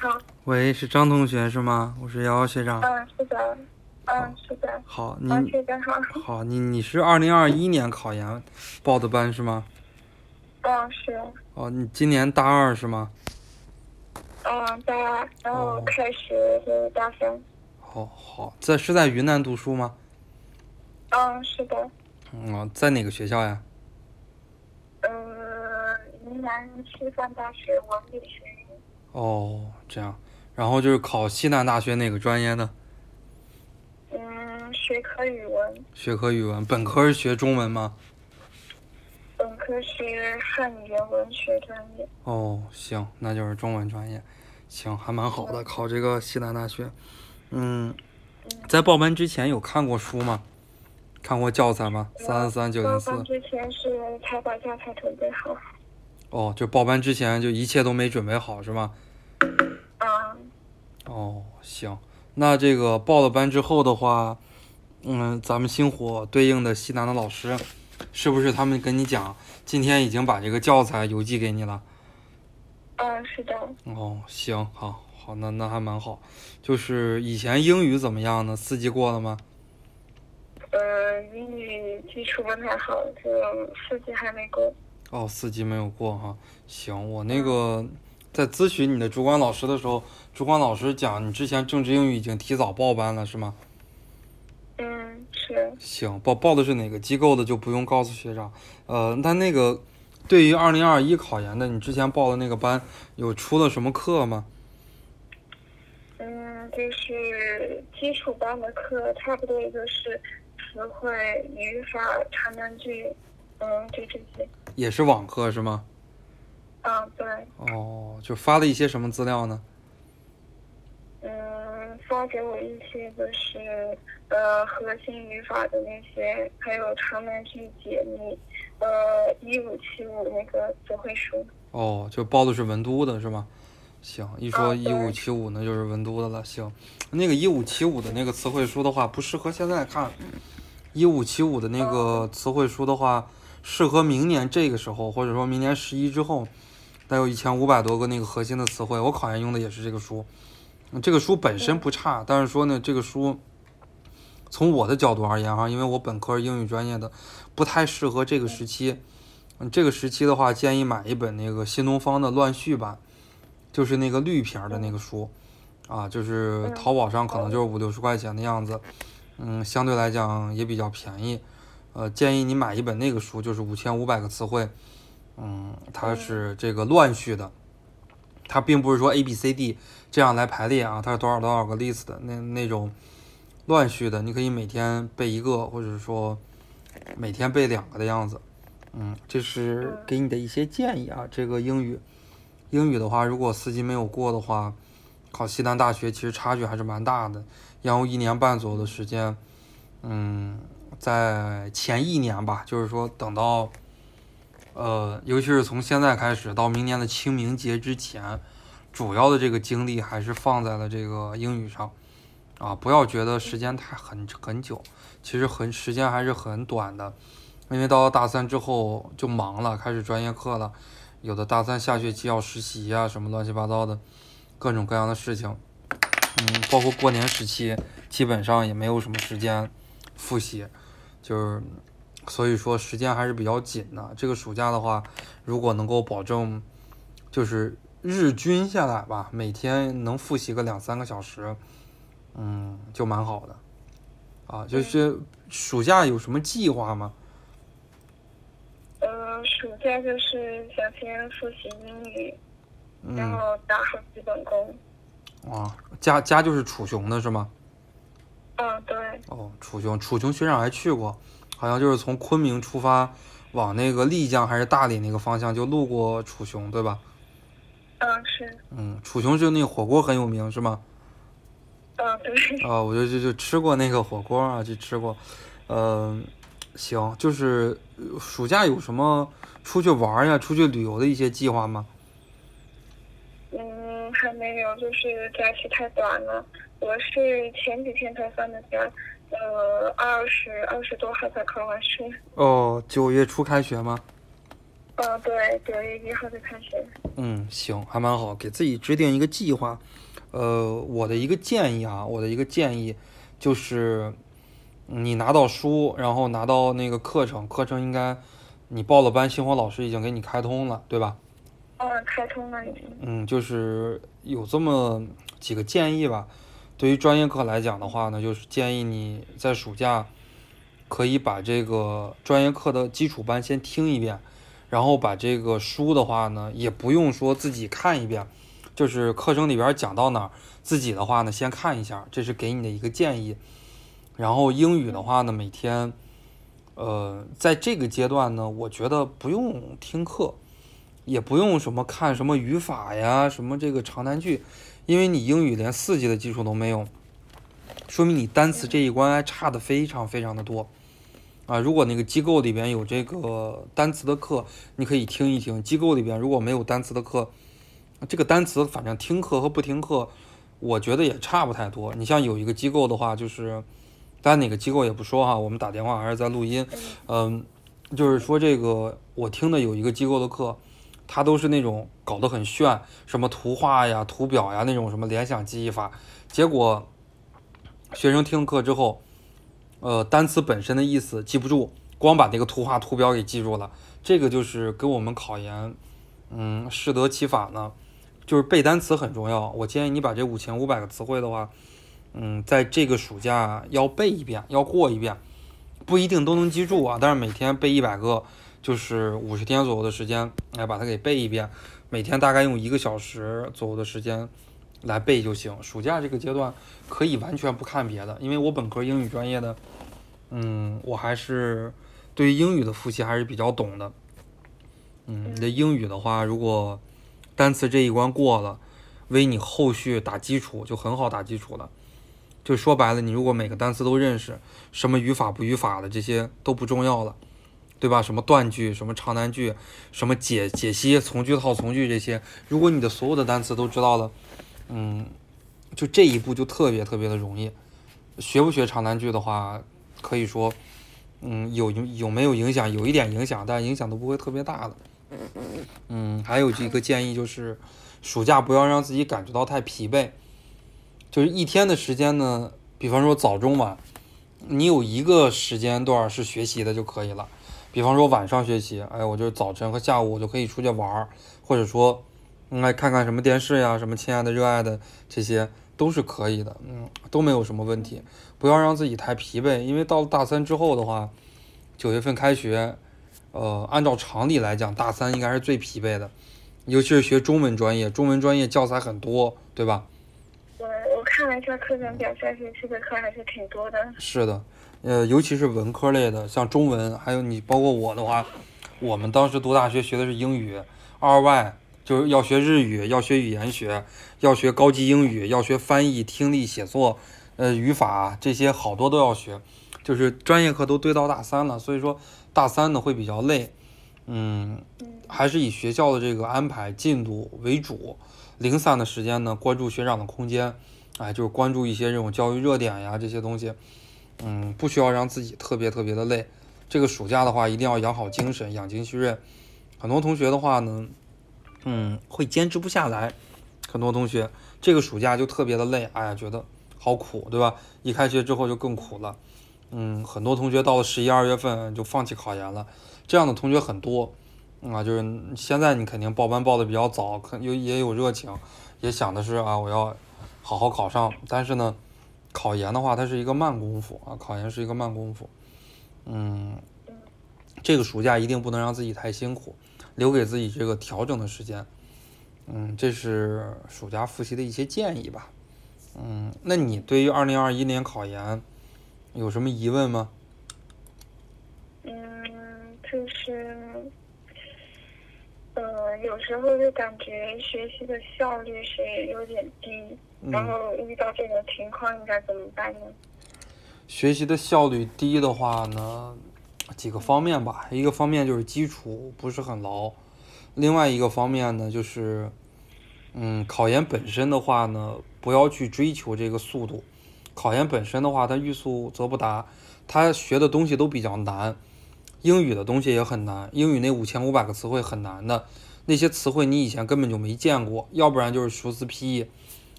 好。喂，是张同学是吗？我是瑶瑶学长。嗯，是的。嗯，是的。好，你好。好，你你是二零二一年考研报的班是吗？嗯，是。哦，你今年大二是吗？嗯，大二，然后开始是大三。好好，在是在云南读书吗？嗯，是的。嗯，在哪个学校呀？呃，云南师范大学文理学院。哦，这样，然后就是考西南大学哪个专业呢？嗯，学科语文。学科语文，本科是学中文吗？本科是汉语言文学专业。哦，行，那就是中文专业，行，还蛮好的，考这个西南大学。嗯，在报班之前有看过书吗？看过教材吗？三四三九零四。报班之前是才把教材准备好。哦，就报班之前就一切都没准备好是吗？嗯。哦，行，那这个报了班之后的话，嗯，咱们星火对应的西南的老师，是不是他们跟你讲，今天已经把这个教材邮寄给你了？嗯，是的。哦，行，好，好，那那还蛮好。就是以前英语怎么样呢？四级过了吗？嗯，英语基础不太好，就四级还没过。哦，四级没有过哈。行，我那个在咨询你的主管老师的时候，主管老师讲你之前政治英语已经提早报班了，是吗？嗯，是。行，报报的是哪个机构的就不用告诉学长。呃，那那个对于二零二一考研的，你之前报的那个班有出了什么课吗？嗯，就是基础班的课，差不多也就是词汇、语法、长难句，嗯，就这些。也是网课是吗？嗯，对。哦，就发了一些什么资料呢？嗯，发给我一些就是呃核心语法的那些，还有长难句解密，呃一五七五那个词汇书。哦，就报的是文都的是吗？行，一说一五七五那就是文都的了。行，那个一五七五的那个词汇书的话，不适合现在看。一五七五的那个词汇书的话。适合明年这个时候，或者说明年十一之后，得有一千五百多个那个核心的词汇。我考研用的也是这个书，这个书本身不差，但是说呢，这个书从我的角度而言哈，因为我本科英语专业的，不太适合这个时期。嗯，这个时期的话，建议买一本那个新东方的乱序版，就是那个绿皮儿的那个书，啊，就是淘宝上可能就是五六十块钱的样子，嗯，相对来讲也比较便宜。呃，建议你买一本那个书，就是五千五百个词汇，嗯，它是这个乱序的，它并不是说 A B C D 这样来排列啊，它是多少多少个 list 的那那种乱序的，你可以每天背一个，或者说每天背两个的样子，嗯，这是给你的一些建议啊。这个英语，英语的话，如果四级没有过的话，考西南大学其实差距还是蛮大的，要用一年半左右的时间，嗯。在前一年吧，就是说等到，呃，尤其是从现在开始到明年的清明节之前，主要的这个精力还是放在了这个英语上，啊，不要觉得时间太很很久，其实很时间还是很短的，因为到了大三之后就忙了，开始专业课了，有的大三下学期要实习啊，什么乱七八糟的，各种各样的事情，嗯，包括过年时期，基本上也没有什么时间复习。就是，所以说时间还是比较紧的。这个暑假的话，如果能够保证，就是日均下来吧，每天能复习个两三个小时，嗯，就蛮好的。啊，就是暑假有什么计划吗？嗯，暑假就是想先复习英语，然后打好基本功。啊，家家就是楚雄的是吗？嗯，对。哦，楚雄，楚雄学长还去过，好像就是从昆明出发，往那个丽江还是大理那个方向就路过楚雄，对吧？嗯，是。嗯，楚雄就那火锅很有名，是吗？嗯，对。啊，我就就就吃过那个火锅啊，就吃过。嗯，行，就是暑假有什么出去玩呀、出去旅游的一些计划吗？嗯，还没有，就是假期太短了。我是前几天才放的假，呃，二十二十多号才考完试。哦，九月初开学吗？呃，对，九月一号就开学。嗯，行，还蛮好，给自己制定一个计划。呃，我的一个建议啊，我的一个建议就是，你拿到书，然后拿到那个课程，课程应该你报了班，星火老师已经给你开通了，对吧？嗯，开通了已经。嗯，就是有这么几个建议吧。对于专业课来讲的话呢，就是建议你在暑假可以把这个专业课的基础班先听一遍，然后把这个书的话呢，也不用说自己看一遍，就是课程里边讲到哪儿，自己的话呢先看一下，这是给你的一个建议。然后英语的话呢，每天，呃，在这个阶段呢，我觉得不用听课。也不用什么看什么语法呀，什么这个长难句，因为你英语连四级的基础都没有，说明你单词这一关还差的非常非常的多啊！如果那个机构里边有这个单词的课，你可以听一听；机构里边如果没有单词的课，这个单词反正听课和不听课，我觉得也差不太多。你像有一个机构的话，就是，当然哪个机构也不说哈，我们打电话还是在录音，嗯，就是说这个我听的有一个机构的课。它都是那种搞得很炫，什么图画呀、图表呀那种什么联想记忆法，结果学生听课之后，呃，单词本身的意思记不住，光把那个图画图表给记住了。这个就是跟我们考研，嗯，适得其反呢。就是背单词很重要，我建议你把这五千五百个词汇的话，嗯，在这个暑假要背一遍，要过一遍，不一定都能记住啊，但是每天背一百个。就是五十天左右的时间来把它给背一遍，每天大概用一个小时左右的时间来背就行。暑假这个阶段可以完全不看别的，因为我本科英语专业的，嗯，我还是对于英语的复习还是比较懂的。嗯，你的英语的话，如果单词这一关过了，为你后续打基础就很好打基础了。就说白了，你如果每个单词都认识，什么语法不语法的这些都不重要了。对吧？什么断句，什么长难句，什么解解析从句套从句这些，如果你的所有的单词都知道了，嗯，就这一步就特别特别的容易。学不学长难句的话，可以说，嗯，有有没有影响？有一点影响，但影响都不会特别大的。嗯，还有一个建议就是，暑假不要让自己感觉到太疲惫，就是一天的时间呢，比方说早中晚，你有一个时间段是学习的就可以了。比方说晚上学习，哎，我就早晨和下午我就可以出去玩儿，或者说，嗯，来看看什么电视呀，什么亲爱的、热爱的，这些都是可以的，嗯，都没有什么问题。不要让自己太疲惫，因为到了大三之后的话，九月份开学，呃，按照常理来讲，大三应该是最疲惫的，尤其是学中文专业，中文专业教材很多，对吧？我，我看了一下课程表，下学期的课还是挺多的。是的。呃，尤其是文科类的，像中文，还有你，包括我的话，我们当时读大学学的是英语，二外就是要学日语，要学语言学，要学高级英语，要学翻译、听力、写作，呃，语法这些好多都要学，就是专业课都堆到大三了，所以说大三呢会比较累，嗯，还是以学校的这个安排进度为主，零散的时间呢关注学长的空间，哎，就是关注一些这种教育热点呀这些东西。嗯，不需要让自己特别特别的累。这个暑假的话，一定要养好精神，养精蓄锐。很多同学的话呢，嗯，会坚持不下来。很多同学这个暑假就特别的累，哎呀，觉得好苦，对吧？一开学之后就更苦了。嗯，很多同学到了十一二月份就放弃考研了，这样的同学很多。啊，就是现在你肯定报班报的比较早，可有也有热情，也想的是啊，我要好好考上。但是呢。考研的话，它是一个慢功夫啊，考研是一个慢功夫。嗯，这个暑假一定不能让自己太辛苦，留给自己这个调整的时间。嗯，这是暑假复习的一些建议吧。嗯，那你对于二零二一年考研有什么疑问吗？嗯，就是，呃，有时候就感觉学习的效率是有点低。然后遇到这种情况应该怎么办呢？学习的效率低的话呢，几个方面吧。一个方面就是基础不是很牢，另外一个方面呢就是，嗯，考研本身的话呢，不要去追求这个速度。考研本身的话，它欲速则不达，它学的东西都比较难。英语的东西也很难，英语那五千五百个词汇很难的，那些词汇你以前根本就没见过，要不然就是熟词批译，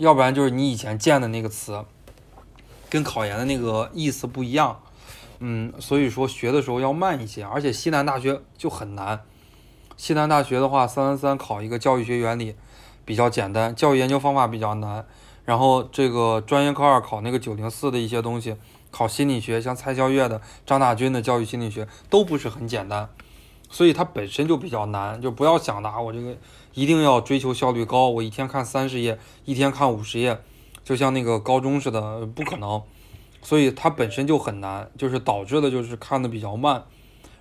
要不然就是你以前见的那个词，跟考研的那个意思不一样。嗯，所以说学的时候要慢一些，而且西南大学就很难。西南大学的话，三三三考一个教育学原理比较简单，教育研究方法比较难。然后这个专业课二考那个九零四的一些东西。考心理学，像蔡肖月的、张大军的教育心理学都不是很简单，所以它本身就比较难。就不要想的啊，我这个一定要追求效率高，我一天看三十页，一天看五十页，就像那个高中似的，不可能。所以它本身就很难，就是导致的就是看的比较慢。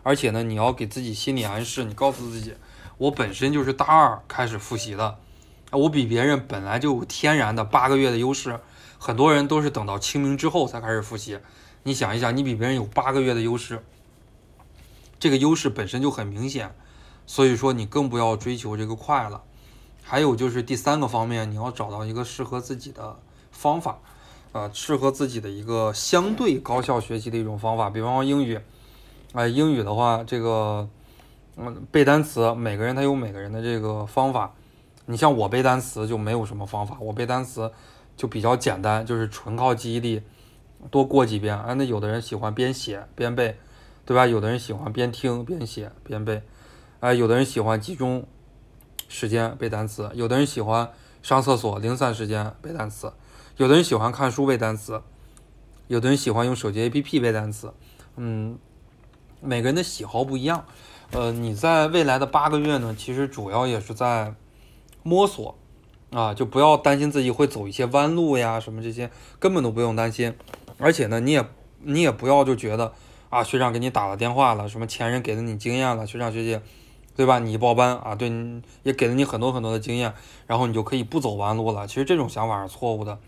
而且呢，你要给自己心理暗示，你告诉自己，我本身就是大二开始复习的，我比别人本来就有天然的八个月的优势。很多人都是等到清明之后才开始复习，你想一想，你比别人有八个月的优势，这个优势本身就很明显，所以说你更不要追求这个快了。还有就是第三个方面，你要找到一个适合自己的方法，呃，适合自己的一个相对高效学习的一种方法。比方说英语，哎，英语的话，这个，嗯，背单词，每个人他有每个人的这个方法。你像我背单词就没有什么方法，我背单词。就比较简单，就是纯靠记忆力，多过几遍。啊，那有的人喜欢边写边背，对吧？有的人喜欢边听边写边背，哎，有的人喜欢集中时间背单词，有的人喜欢上厕所零散时间背单词，有的人喜欢看书背单词，有的人喜欢用手机 APP 背单词。嗯，每个人的喜好不一样。呃，你在未来的八个月呢，其实主要也是在摸索。啊，就不要担心自己会走一些弯路呀，什么这些根本都不用担心。而且呢，你也你也不要就觉得啊，学长给你打了电话了，什么前人给了你经验了，学长学姐，对吧？你报班啊，对你，也给了你很多很多的经验，然后你就可以不走弯路了。其实这种想法是错误的。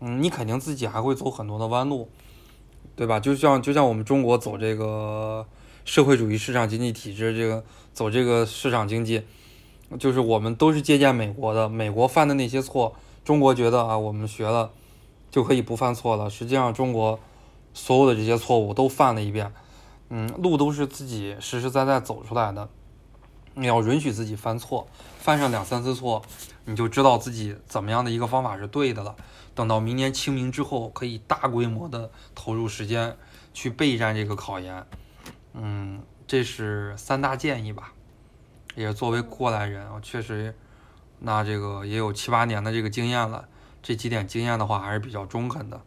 嗯，你肯定自己还会走很多的弯路，对吧？就像就像我们中国走这个社会主义市场经济体制，这个走这个市场经济。就是我们都是借鉴美国的，美国犯的那些错，中国觉得啊，我们学了就可以不犯错了。实际上，中国所有的这些错误都犯了一遍。嗯，路都是自己实实在在走出来的。你要允许自己犯错，犯上两三次错，你就知道自己怎么样的一个方法是对的了。等到明年清明之后，可以大规模的投入时间去备战这个考研。嗯，这是三大建议吧。也作为过来人啊，确实，那这个也有七八年的这个经验了。这几点经验的话，还是比较中肯的。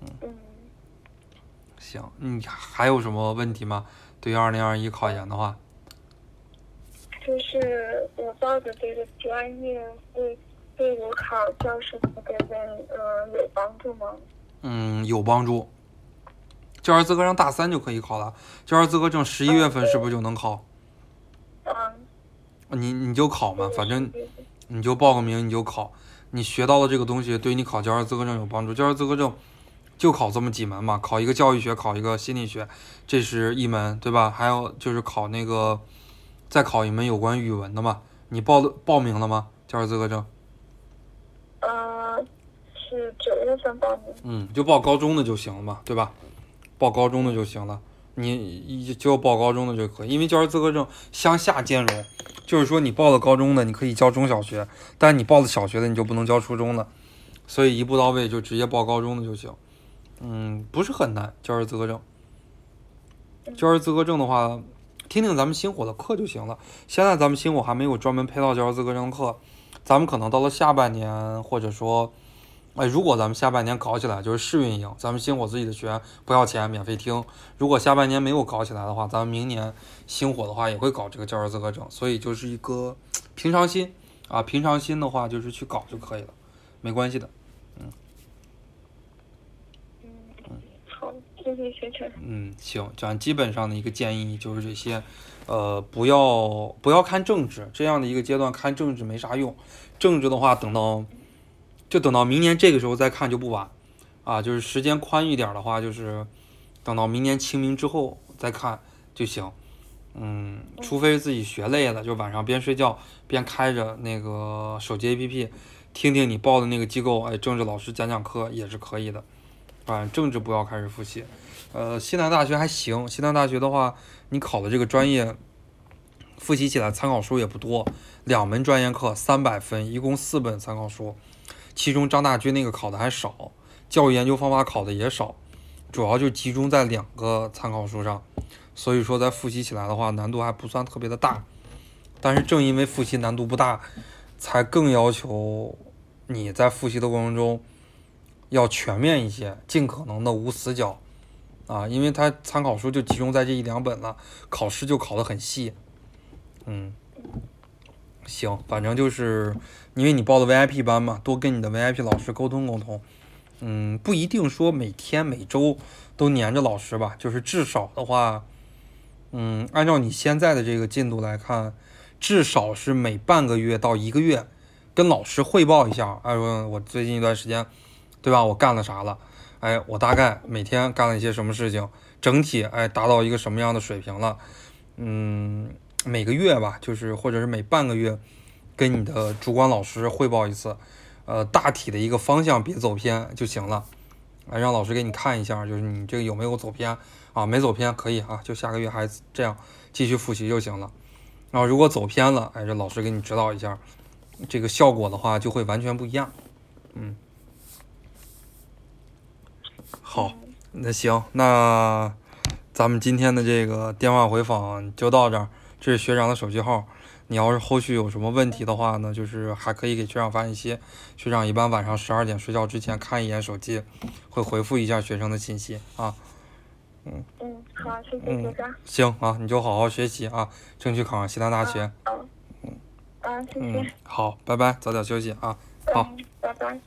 嗯。行，你还有什么问题吗？对于二零二一考研的话。就是我报的这个专业，对对我考教师资格证，嗯，有帮助吗？嗯，有帮助。教师资格证大三就可以考了。教师资格证十一月份是不是就能考？你你就考嘛，反正你就报个名，你就考。你学到的这个东西对你考教师资格证有帮助。教师资格证就考这么几门嘛，考一个教育学，考一个心理学，这是一门，对吧？还有就是考那个，再考一门有关语文的嘛。你报的报名了吗？教师资格证？呃，是九月份报名。嗯，就报高中的就行了嘛，对吧？报高中的就行了。你就报高中的就可以，因为教师资格证向下兼容，就是说你报了高中的，你可以教中小学，但你报了小学的，你就不能教初中的，所以一步到位就直接报高中的就行。嗯，不是很难，教师资格证。教师资格证的话，听听咱们星火的课就行了。现在咱们星火还没有专门配套教师资格证课，咱们可能到了下半年，或者说。哎，如果咱们下半年搞起来，就是试运营，咱们星火自己的学员不要钱，免费听。如果下半年没有搞起来的话，咱们明年星火的话也会搞这个教师资格证，所以就是一个平常心啊，平常心的话就是去搞就可以了，没关系的，嗯。嗯，好，谢谢学成。嗯，行，咱基本上的一个建议就是这些，呃，不要不要看政治，这样的一个阶段看政治没啥用，政治的话等到。就等到明年这个时候再看就不晚，啊，就是时间宽裕点的话，就是等到明年清明之后再看就行。嗯，除非自己学累了，就晚上边睡觉边开着那个手机 APP，听听你报的那个机构，哎，政治老师讲讲课也是可以的。啊，政治不要开始复习。呃，西南大学还行，西南大学的话，你考的这个专业，复习起来参考书也不多，两门专业课三百分，一共四本参考书，其中张大军那个考的还少，教育研究方法考的也少，主要就集中在两个参考书上，所以说在复习起来的话，难度还不算特别的大。但是正因为复习难度不大，才更要求你在复习的过程中要全面一些，尽可能的无死角。啊，因为它参考书就集中在这一两本了，考试就考得很细。嗯，行，反正就是因为你报的 VIP 班嘛，多跟你的 VIP 老师沟通沟通。嗯，不一定说每天每周都黏着老师吧，就是至少的话，嗯，按照你现在的这个进度来看，至少是每半个月到一个月跟老师汇报一下，哎，说我最近一段时间，对吧？我干了啥了？哎，我大概每天干了一些什么事情，整体哎达到一个什么样的水平了？嗯，每个月吧，就是或者是每半个月，跟你的主管老师汇报一次，呃，大体的一个方向别走偏就行了。哎，让老师给你看一下，就是你这个有没有走偏啊？没走偏可以啊，就下个月还这样继续复习就行了。然后如果走偏了，哎，这老师给你指导一下，这个效果的话就会完全不一样。嗯。好，那行，那咱们今天的这个电话回访就到这儿。这是学长的手机号，你要是后续有什么问题的话呢，就是还可以给学长发信息。学长一般晚上十二点睡觉之前看一眼手机，会回复一下学生的信息啊。嗯嗯，好，谢谢学长。行啊，你就好好学习啊，争取考上西南大学。嗯嗯，谢谢。好，拜拜，早点休息啊。好，拜拜。